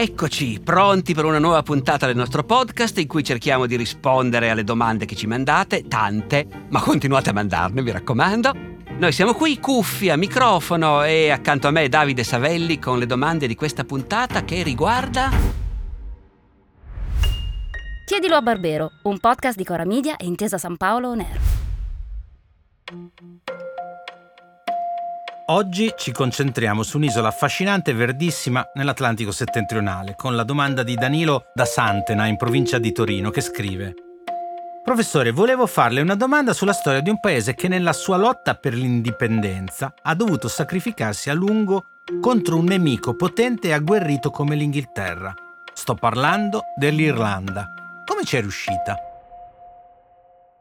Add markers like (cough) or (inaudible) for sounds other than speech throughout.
Eccoci, pronti per una nuova puntata del nostro podcast in cui cerchiamo di rispondere alle domande che ci mandate, tante, ma continuate a mandarne, mi raccomando. Noi siamo qui, cuffia, microfono e accanto a me Davide Savelli con le domande di questa puntata che riguarda... Chiedilo a Barbero, un podcast di Cora Media e Intesa San Paolo On Air. Oggi ci concentriamo su un'isola affascinante e verdissima nell'Atlantico settentrionale, con la domanda di Danilo da Santena, in provincia di Torino, che scrive Professore, volevo farle una domanda sulla storia di un paese che nella sua lotta per l'indipendenza ha dovuto sacrificarsi a lungo contro un nemico potente e agguerrito come l'Inghilterra. Sto parlando dell'Irlanda. Come ci è riuscita?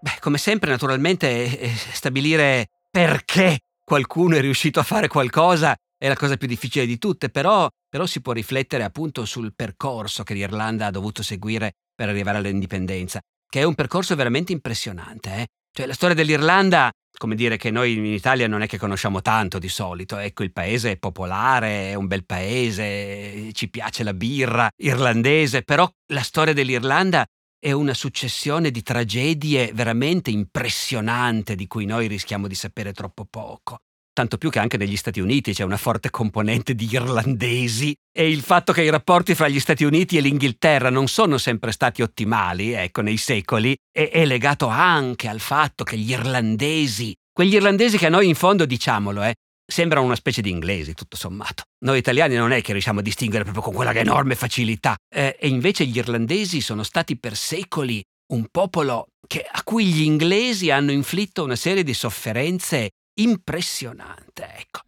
Beh, come sempre, naturalmente, eh, stabilire perché qualcuno è riuscito a fare qualcosa è la cosa più difficile di tutte, però, però si può riflettere appunto sul percorso che l'Irlanda ha dovuto seguire per arrivare all'indipendenza, che è un percorso veramente impressionante. Eh? Cioè la storia dell'Irlanda, come dire che noi in Italia non è che conosciamo tanto di solito, ecco il paese è popolare, è un bel paese, ci piace la birra irlandese, però la storia dell'Irlanda è una successione di tragedie veramente impressionante di cui noi rischiamo di sapere troppo poco. Tanto più che anche negli Stati Uniti c'è una forte componente di irlandesi e il fatto che i rapporti fra gli Stati Uniti e l'Inghilterra non sono sempre stati ottimali, ecco, nei secoli, è, legato anche al fatto che gli irlandesi, quegli irlandesi che a noi in fondo, diciamolo, eh, sembrano una specie di inglesi, tutto sommato. Noi italiani non è che riusciamo a distinguere proprio con quella enorme facilità. Eh, e invece gli irlandesi sono stati per secoli un popolo che, a cui gli inglesi hanno inflitto una serie di sofferenze impressionante. Ecco.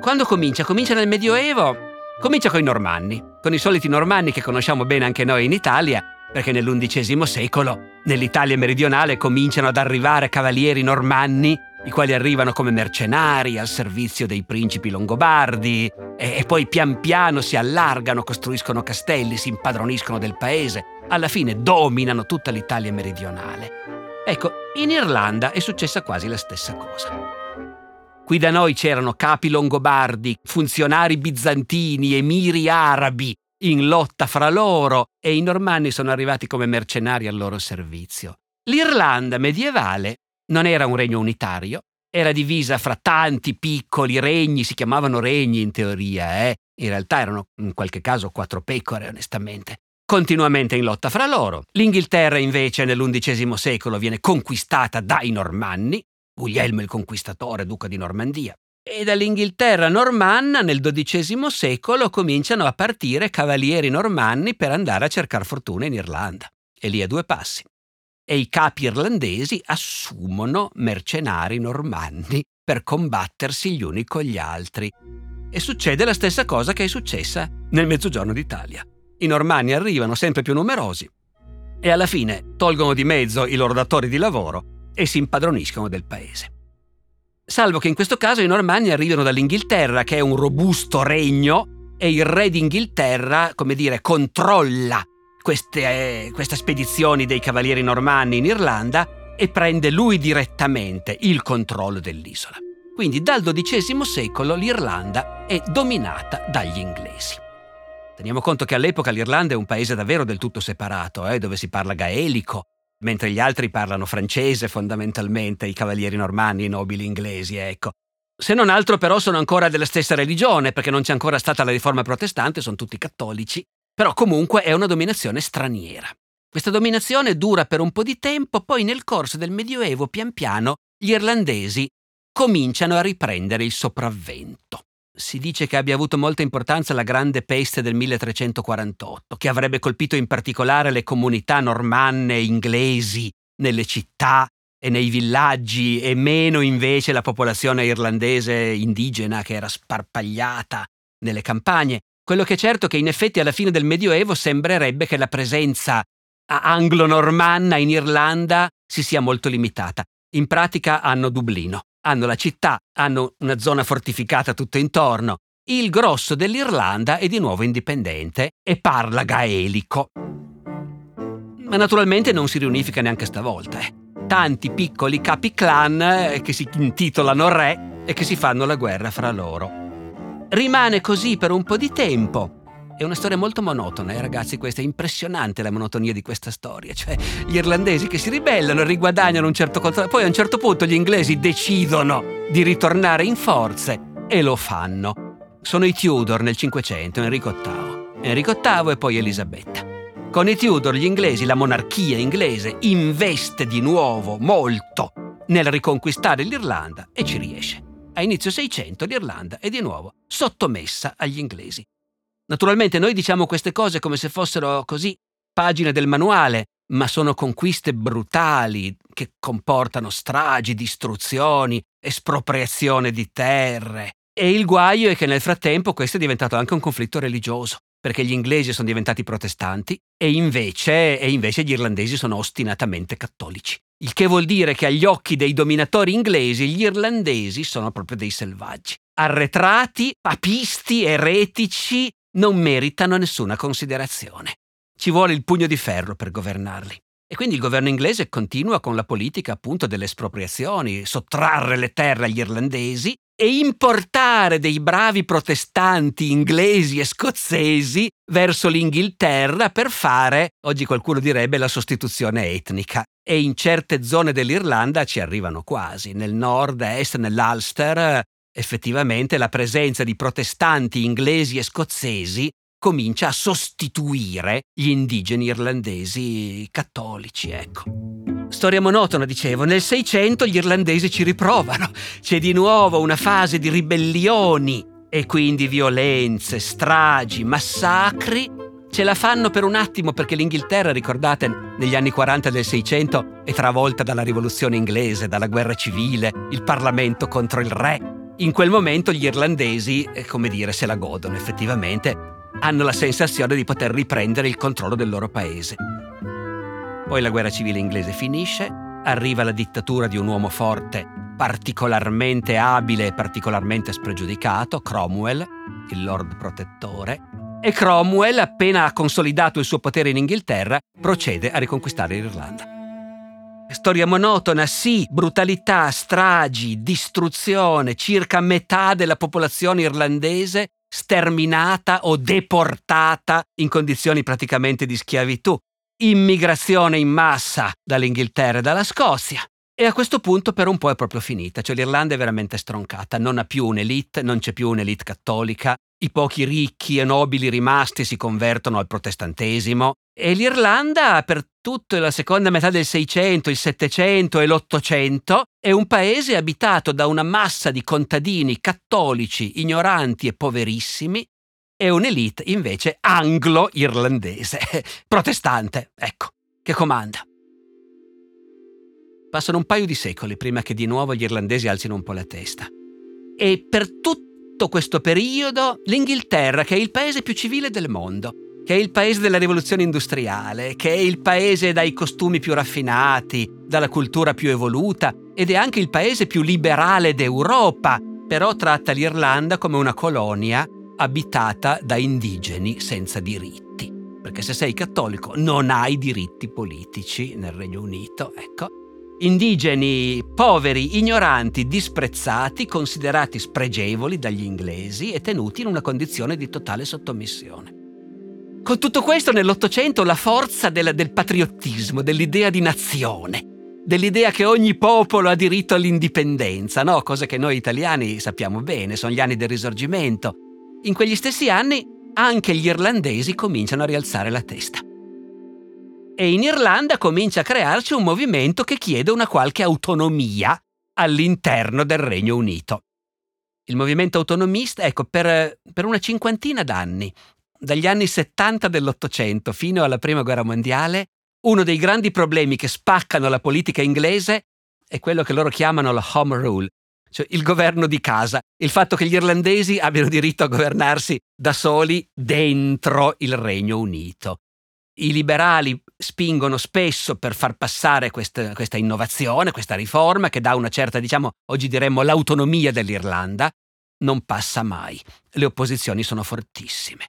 Quando comincia? Comincia nel Medioevo. Comincia con i normanni, con i soliti normanni che conosciamo bene anche noi in Italia, perché nell'undicesimo secolo, nell'Italia meridionale, cominciano ad arrivare cavalieri normanni i quali arrivano come mercenari al servizio dei principi longobardi e, e poi pian piano si allargano, costruiscono castelli, si impadroniscono del paese, alla fine dominano tutta l'Italia meridionale. Ecco, in Irlanda è successa quasi la stessa cosa. Qui da noi c'erano capi longobardi, funzionari bizantini, emiri arabi in lotta fra loro e i normanni sono arrivati come mercenari al loro servizio. L'Irlanda medievale non era un regno unitario, era divisa fra tanti piccoli regni, si chiamavano regni in teoria, eh? in realtà erano in qualche caso quattro pecore, onestamente, continuamente in lotta fra loro. L'Inghilterra invece nell'undicesimo secolo viene conquistata dai Normanni, Guglielmo il Conquistatore, duca di Normandia. E dall'Inghilterra normanna nel XII secolo cominciano a partire cavalieri normanni per andare a cercare fortuna in Irlanda. E lì a due passi e i capi irlandesi assumono mercenari normanni per combattersi gli uni con gli altri. E succede la stessa cosa che è successa nel mezzogiorno d'Italia. I normanni arrivano sempre più numerosi e alla fine tolgono di mezzo i loro datori di lavoro e si impadroniscono del paese. Salvo che in questo caso i normanni arrivano dall'Inghilterra, che è un robusto regno, e il re d'Inghilterra, come dire, controlla queste, queste spedizioni dei cavalieri normanni in Irlanda e prende lui direttamente il controllo dell'isola. Quindi dal XII secolo l'Irlanda è dominata dagli inglesi. Teniamo conto che all'epoca l'Irlanda è un paese davvero del tutto separato, eh, dove si parla gaelico, mentre gli altri parlano francese fondamentalmente, i cavalieri normanni, i nobili inglesi, ecco. Se non altro però sono ancora della stessa religione, perché non c'è ancora stata la riforma protestante, sono tutti cattolici, però comunque è una dominazione straniera. Questa dominazione dura per un po' di tempo, poi nel corso del Medioevo pian piano gli irlandesi cominciano a riprendere il sopravvento. Si dice che abbia avuto molta importanza la grande peste del 1348, che avrebbe colpito in particolare le comunità normanne e inglesi nelle città e nei villaggi e meno invece la popolazione irlandese indigena che era sparpagliata nelle campagne. Quello che è certo è che in effetti alla fine del Medioevo sembrerebbe che la presenza anglo-normanna in Irlanda si sia molto limitata. In pratica hanno Dublino, hanno la città, hanno una zona fortificata tutto intorno. Il grosso dell'Irlanda è di nuovo indipendente e parla gaelico. Ma naturalmente non si riunifica neanche stavolta. Eh. Tanti piccoli capi clan eh, che si intitolano re e che si fanno la guerra fra loro rimane così per un po' di tempo È una storia molto monotona, eh, ragazzi, questa è impressionante la monotonia di questa storia. Cioè, gli irlandesi che si ribellano, riguadagnano un certo controllo, poi a un certo punto gli inglesi decidono di ritornare in forze e lo fanno. Sono i Tudor nel Cinquecento, Enrico VIII. Enrico VIII e poi Elisabetta. Con i Tudor gli inglesi, la monarchia inglese, investe di nuovo molto nel riconquistare l'Irlanda e ci riesce. A inizio Seicento l'Irlanda è di nuovo sottomessa agli inglesi. Naturalmente noi diciamo queste cose come se fossero così pagine del manuale, ma sono conquiste brutali che comportano stragi, distruzioni, espropriazione di terre. E il guaio è che nel frattempo questo è diventato anche un conflitto religioso, perché gli inglesi sono diventati protestanti e invece, e invece gli irlandesi sono ostinatamente cattolici. Il che vuol dire che agli occhi dei dominatori inglesi gli irlandesi sono proprio dei selvaggi. Arretrati, papisti, eretici, non meritano nessuna considerazione. Ci vuole il pugno di ferro per governarli. E quindi il governo inglese continua con la politica appunto delle espropriazioni, sottrarre le terre agli irlandesi e importare dei bravi protestanti inglesi e scozzesi verso l'Inghilterra per fare, oggi qualcuno direbbe, la sostituzione etnica. E in certe zone dell'Irlanda ci arrivano quasi. Nel nord-est, nell'Ulster, effettivamente la presenza di protestanti inglesi e scozzesi comincia a sostituire gli indigeni irlandesi cattolici, ecco. Storia monotona, dicevo, nel Seicento gli irlandesi ci riprovano, c'è di nuovo una fase di ribellioni e quindi violenze, stragi, massacri. Ce la fanno per un attimo perché l'Inghilterra, ricordate, negli anni 40 del Seicento è travolta dalla rivoluzione inglese, dalla guerra civile, il Parlamento contro il re. In quel momento gli irlandesi, eh, come dire, se la godono effettivamente hanno la sensazione di poter riprendere il controllo del loro paese. Poi la guerra civile inglese finisce, arriva la dittatura di un uomo forte, particolarmente abile e particolarmente spregiudicato, Cromwell, il Lord Protettore, e Cromwell, appena ha consolidato il suo potere in Inghilterra, procede a riconquistare l'Irlanda. Storia monotona, sì, brutalità, stragi, distruzione, circa metà della popolazione irlandese sterminata o deportata in condizioni praticamente di schiavitù, immigrazione in massa dall'Inghilterra e dalla Scozia. E a questo punto per un po' è proprio finita, cioè l'Irlanda è veramente stroncata, non ha più un'elite, non c'è più un'elite cattolica, i pochi ricchi e nobili rimasti si convertono al protestantesimo e l'Irlanda per tutta la seconda metà del Seicento, il Settecento e l'Ottocento è un paese abitato da una massa di contadini cattolici, ignoranti e poverissimi e un'elite invece anglo-irlandese, (laughs) protestante, ecco, che comanda. Passano un paio di secoli prima che di nuovo gli irlandesi alzino un po' la testa. E per tutto tutto questo periodo l'Inghilterra, che è il paese più civile del mondo, che è il paese della rivoluzione industriale, che è il paese dai costumi più raffinati, dalla cultura più evoluta ed è anche il paese più liberale d'Europa, però tratta l'Irlanda come una colonia abitata da indigeni senza diritti. Perché se sei cattolico non hai diritti politici nel Regno Unito, ecco indigeni poveri, ignoranti, disprezzati, considerati spregevoli dagli inglesi e tenuti in una condizione di totale sottomissione. Con tutto questo nell'Ottocento la forza del, del patriottismo, dell'idea di nazione, dell'idea che ogni popolo ha diritto all'indipendenza, no? Cosa che noi italiani sappiamo bene, sono gli anni del risorgimento. In quegli stessi anni anche gli irlandesi cominciano a rialzare la testa e in Irlanda comincia a crearsi un movimento che chiede una qualche autonomia all'interno del Regno Unito. Il movimento autonomista, ecco, per, per una cinquantina d'anni, dagli anni 70 dell'Ottocento fino alla Prima Guerra Mondiale, uno dei grandi problemi che spaccano la politica inglese è quello che loro chiamano la home rule, cioè il governo di casa, il fatto che gli irlandesi abbiano diritto a governarsi da soli dentro il Regno Unito. I liberali spingono spesso per far passare questa, questa, innovazione, questa riforma che dà una certa, diciamo, oggi diremmo l'autonomia dell'Irlanda. Non passa mai. Le opposizioni sono fortissime.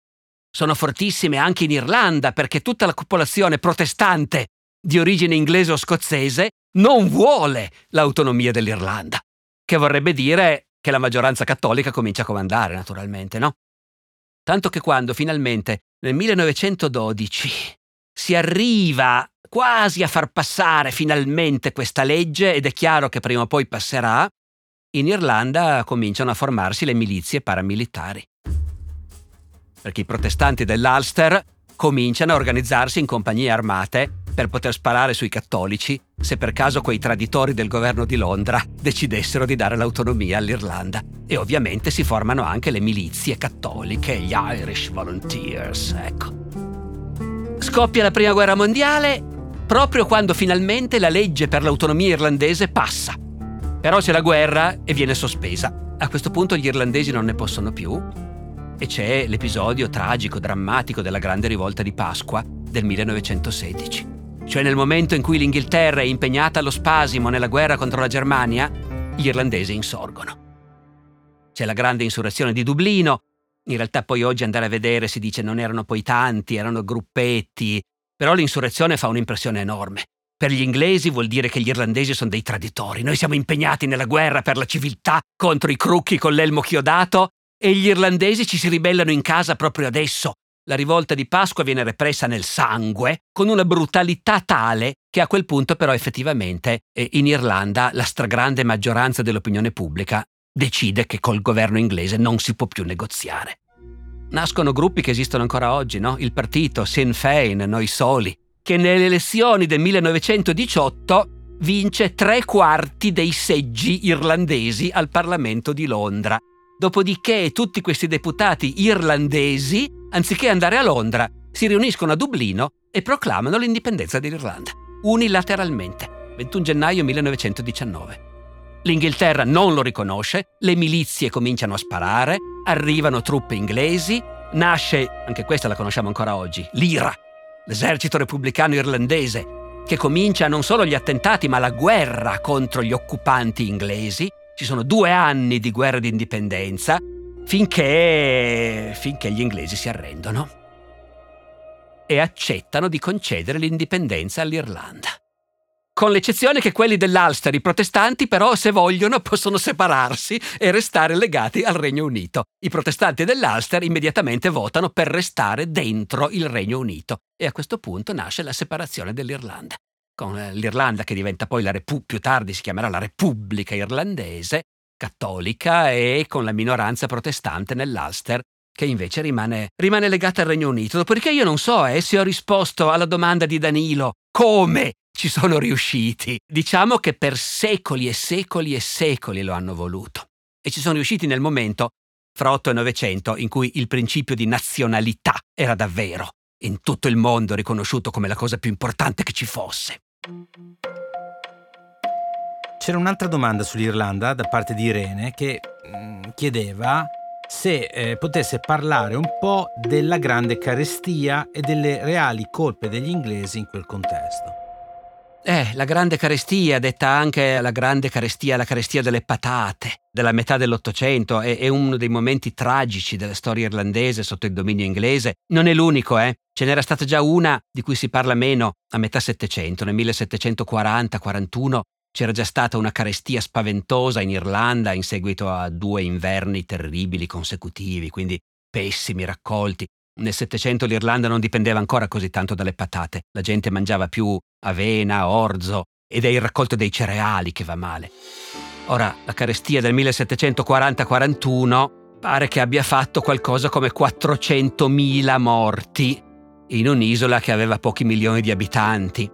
Sono fortissime anche in Irlanda perché tutta la popolazione protestante di origine inglese o scozzese non vuole l'autonomia dell'Irlanda, che vorrebbe dire che la maggioranza cattolica comincia a comandare, naturalmente, no? Tanto che quando finalmente nel 1912 si arriva quasi a far passare finalmente questa legge ed è chiaro che prima o poi passerà, in Irlanda cominciano a formarsi le milizie paramilitari. Perché i protestanti dell'Ulster cominciano a organizzarsi in compagnie armate per poter sparare sui cattolici se per caso quei traditori del governo di Londra decidessero di dare l'autonomia all'Irlanda. E ovviamente si formano anche le milizie cattoliche, gli Irish Volunteers, ecco. Scoppia la prima guerra mondiale proprio quando finalmente la legge per l'autonomia irlandese passa. Però c'è la guerra e viene sospesa. A questo punto gli irlandesi non ne possono più e c'è l'episodio tragico, drammatico della grande rivolta di Pasqua del 1916. Cioè nel momento in cui l'Inghilterra è impegnata allo spasimo nella guerra contro la Germania, gli irlandesi insorgono. C'è la grande insurrezione di Dublino, in realtà poi oggi andare a vedere si dice non erano poi tanti, erano gruppetti, però l'insurrezione fa un'impressione enorme. Per gli inglesi vuol dire che gli irlandesi sono dei traditori. Noi siamo impegnati nella guerra per la civiltà contro i crucchi con l'elmo chiodato e gli irlandesi ci si ribellano in casa proprio adesso. La rivolta di Pasqua viene repressa nel sangue, con una brutalità tale che a quel punto però effettivamente eh, in Irlanda la stragrande maggioranza dell'opinione pubblica decide che col governo inglese non si può più negoziare. Nascono gruppi che esistono ancora oggi, no? Il partito Sinn Féin, Noi Soli, che nelle elezioni del 1918 vince tre quarti dei seggi irlandesi al Parlamento di Londra Dopodiché tutti questi deputati irlandesi, anziché andare a Londra, si riuniscono a Dublino e proclamano l'indipendenza dell'Irlanda, unilateralmente, 21 gennaio 1919. L'Inghilterra non lo riconosce, le milizie cominciano a sparare, arrivano truppe inglesi, nasce, anche questa la conosciamo ancora oggi, l'IRA, l'esercito repubblicano irlandese, che comincia non solo gli attentati ma la guerra contro gli occupanti inglesi, ci sono due anni di guerra di indipendenza finché, finché gli inglesi si arrendono e accettano di concedere l'indipendenza all'Irlanda. Con l'eccezione che quelli dell'Ulster, i protestanti, però, se vogliono, possono separarsi e restare legati al Regno Unito. I protestanti dell'Ulster immediatamente votano per restare dentro il Regno Unito e a questo punto nasce la separazione dell'Irlanda con l'Irlanda che diventa poi la Repubblica, più tardi si chiamerà la Repubblica Irlandese, cattolica, e con la minoranza protestante nell'Ulster, che invece rimane, rimane legata al Regno Unito. Dopodiché io non so eh, se ho risposto alla domanda di Danilo come ci sono riusciti. Diciamo che per secoli e secoli e secoli lo hanno voluto. E ci sono riusciti nel momento, fra 8 e 900, in cui il principio di nazionalità era davvero in tutto il mondo riconosciuto come la cosa più importante che ci fosse. C'era un'altra domanda sull'Irlanda da parte di Irene che mm, chiedeva se eh, potesse parlare un po' della grande carestia e delle reali colpe degli inglesi in quel contesto. Eh, la grande carestia, detta anche la grande carestia, la carestia delle patate, della metà dell'Ottocento, è, è, uno dei momenti tragici della storia irlandese sotto il dominio inglese. Non è l'unico, eh. Ce n'era stata già una di cui si parla meno a metà Settecento, nel 1740-41 c'era già stata una carestia spaventosa in Irlanda in seguito a due inverni terribili consecutivi, quindi pessimi raccolti. Nel Settecento l'Irlanda non dipendeva ancora così tanto dalle patate, la gente mangiava più avena, orzo ed è il raccolto dei cereali che va male. Ora, la carestia del 1740-41 pare che abbia fatto qualcosa come 400.000 morti in un'isola che aveva pochi milioni di abitanti.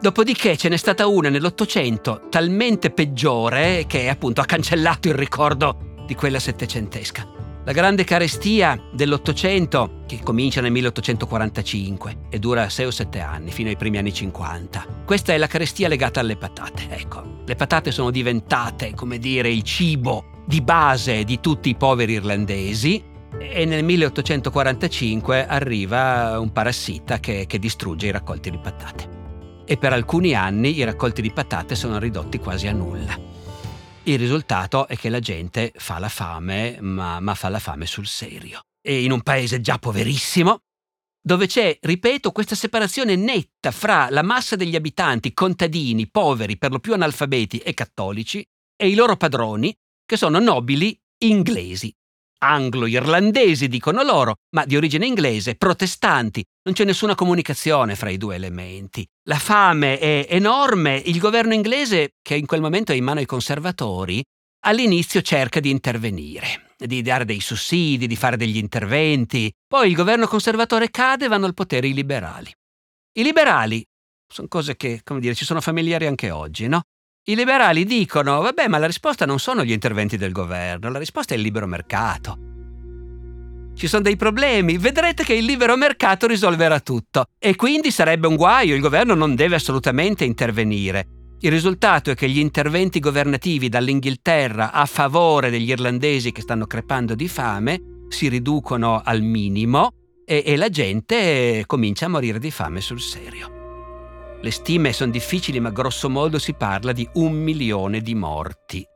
Dopodiché ce n'è stata una nell'Ottocento talmente peggiore che appunto ha cancellato il ricordo di quella settecentesca. La grande carestia dell'Ottocento, che comincia nel 1845 e dura 6 o 7 anni, fino ai primi anni 50. Questa è la carestia legata alle patate. Ecco, le patate sono diventate, come dire, il cibo di base di tutti i poveri irlandesi e nel 1845 arriva un parassita che, che distrugge i raccolti di patate. E per alcuni anni i raccolti di patate sono ridotti quasi a nulla. Il risultato è che la gente fa la fame, ma, ma fa la fame sul serio. E in un paese già poverissimo, dove c'è, ripeto, questa separazione netta fra la massa degli abitanti, contadini, poveri, per lo più analfabeti e cattolici, e i loro padroni, che sono nobili inglesi. Anglo-irlandesi, dicono loro, ma di origine inglese, protestanti. Non c'è nessuna comunicazione fra i due elementi. La fame è enorme, il governo inglese, che in quel momento è in mano ai conservatori, all'inizio cerca di intervenire, di dare dei sussidi, di fare degli interventi. Poi il governo conservatore cade e vanno al potere i liberali. I liberali sono cose che, come dire, ci sono familiari anche oggi, no? I liberali dicono, vabbè, ma la risposta non sono gli interventi del governo, la risposta è il libero mercato. Ci sono dei problemi, vedrete che il libero mercato risolverà tutto e quindi sarebbe un guaio, il governo non deve assolutamente intervenire. Il risultato è che gli interventi governativi dall'Inghilterra a favore degli irlandesi che stanno crepando di fame si riducono al minimo e, e la gente comincia a morire di fame sul serio. Le stime sono difficili, ma grosso modo si parla di un milione di morti.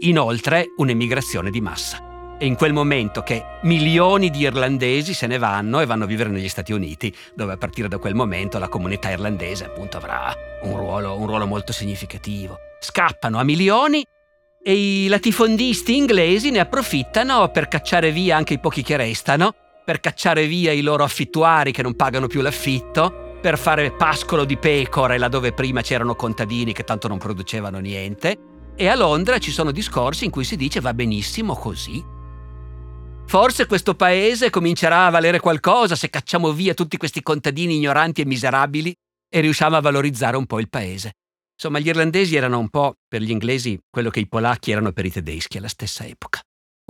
Inoltre un'emigrazione di massa. È in quel momento che milioni di irlandesi se ne vanno e vanno a vivere negli Stati Uniti, dove a partire da quel momento la comunità irlandese appunto avrà un ruolo, un ruolo molto significativo. Scappano a milioni e i latifondisti inglesi ne approfittano per cacciare via anche i pochi che restano, per cacciare via i loro affittuari che non pagano più l'affitto per fare pascolo di pecore laddove prima c'erano contadini che tanto non producevano niente. E a Londra ci sono discorsi in cui si dice va benissimo così. Forse questo paese comincerà a valere qualcosa se cacciamo via tutti questi contadini ignoranti e miserabili e riusciamo a valorizzare un po' il paese. Insomma, gli irlandesi erano un po' per gli inglesi quello che i polacchi erano per i tedeschi alla stessa epoca.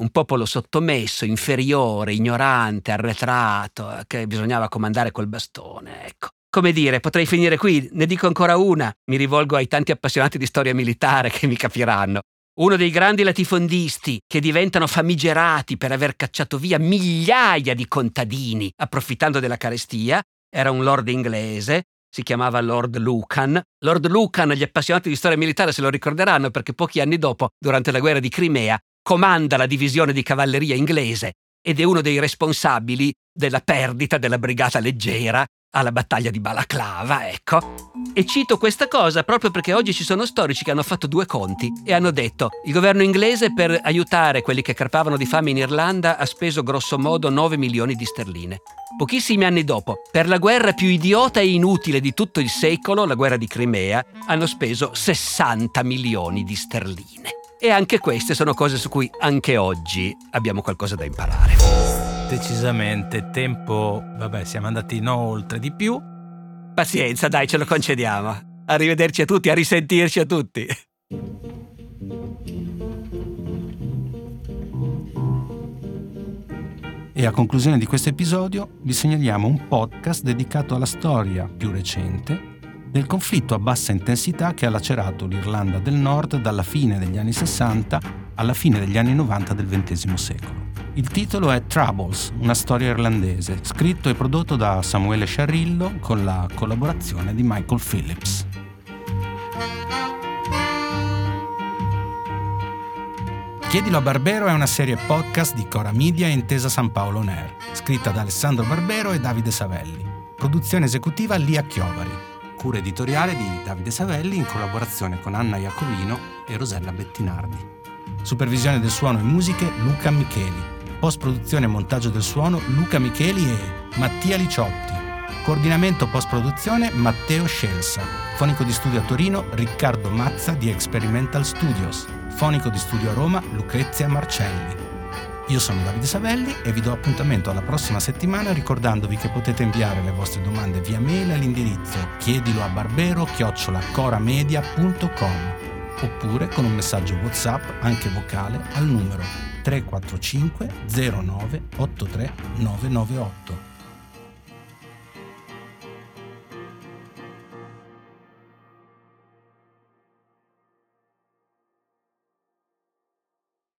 Un popolo sottomesso, inferiore, ignorante, arretrato, che bisognava comandare col bastone, ecco. Come dire, potrei finire qui, ne dico ancora una, mi rivolgo ai tanti appassionati di storia militare che mi capiranno. Uno dei grandi latifondisti che diventano famigerati per aver cacciato via migliaia di contadini approfittando della carestia era un lord inglese, si chiamava Lord Lucan. Lord Lucan, gli appassionati di storia militare se lo ricorderanno perché pochi anni dopo, durante la guerra di Crimea, comanda la divisione di cavalleria inglese ed è uno dei responsabili della perdita della brigata leggera alla battaglia di Balaclava, ecco. E cito questa cosa proprio perché oggi ci sono storici che hanno fatto due conti e hanno detto il governo inglese per aiutare quelli che crepavano di fame in Irlanda ha speso grosso modo 9 milioni di sterline. Pochissimi anni dopo, per la guerra più idiota e inutile di tutto il secolo, la guerra di Crimea, hanno speso 60 milioni di sterline. E anche queste sono cose su cui anche oggi abbiamo qualcosa da imparare. Decisamente, tempo, vabbè, siamo andati no oltre di più. Pazienza, dai, ce lo concediamo. Arrivederci a tutti, a risentirci a tutti. E a conclusione di questo episodio vi segnaliamo un podcast dedicato alla storia più recente del conflitto a bassa intensità che ha lacerato l'Irlanda del Nord dalla fine degli anni 60 alla fine degli anni 90 del XX secolo. Il titolo è Troubles, una storia irlandese, scritto e prodotto da Samuele Sciarrillo con la collaborazione di Michael Phillips. Chiedilo a Barbero è una serie podcast di Cora Media e Intesa San Paolo On Air, scritta da Alessandro Barbero e Davide Savelli. Produzione esecutiva Lia Chiovari. Cura editoriale di Davide Savelli in collaborazione con Anna Iacovino e Rosella Bettinardi. Supervisione del suono e musiche Luca Micheli. Post produzione e montaggio del suono Luca Micheli e Mattia Liciotti. Coordinamento post produzione Matteo Scelsa. Fonico di studio a Torino Riccardo Mazza di Experimental Studios. Fonico di studio a Roma Lucrezia Marcelli. Io sono Davide Savelli e vi do appuntamento alla prossima settimana ricordandovi che potete inviare le vostre domande via mail all'indirizzo chiedilo a barbero chiocciolacoramedia.com oppure con un messaggio WhatsApp anche vocale al numero 345 09 83 998.